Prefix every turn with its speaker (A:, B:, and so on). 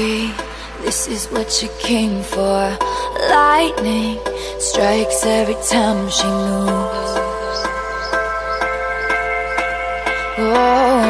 A: This is what you came for Lightning strikes every time she moves Whoa.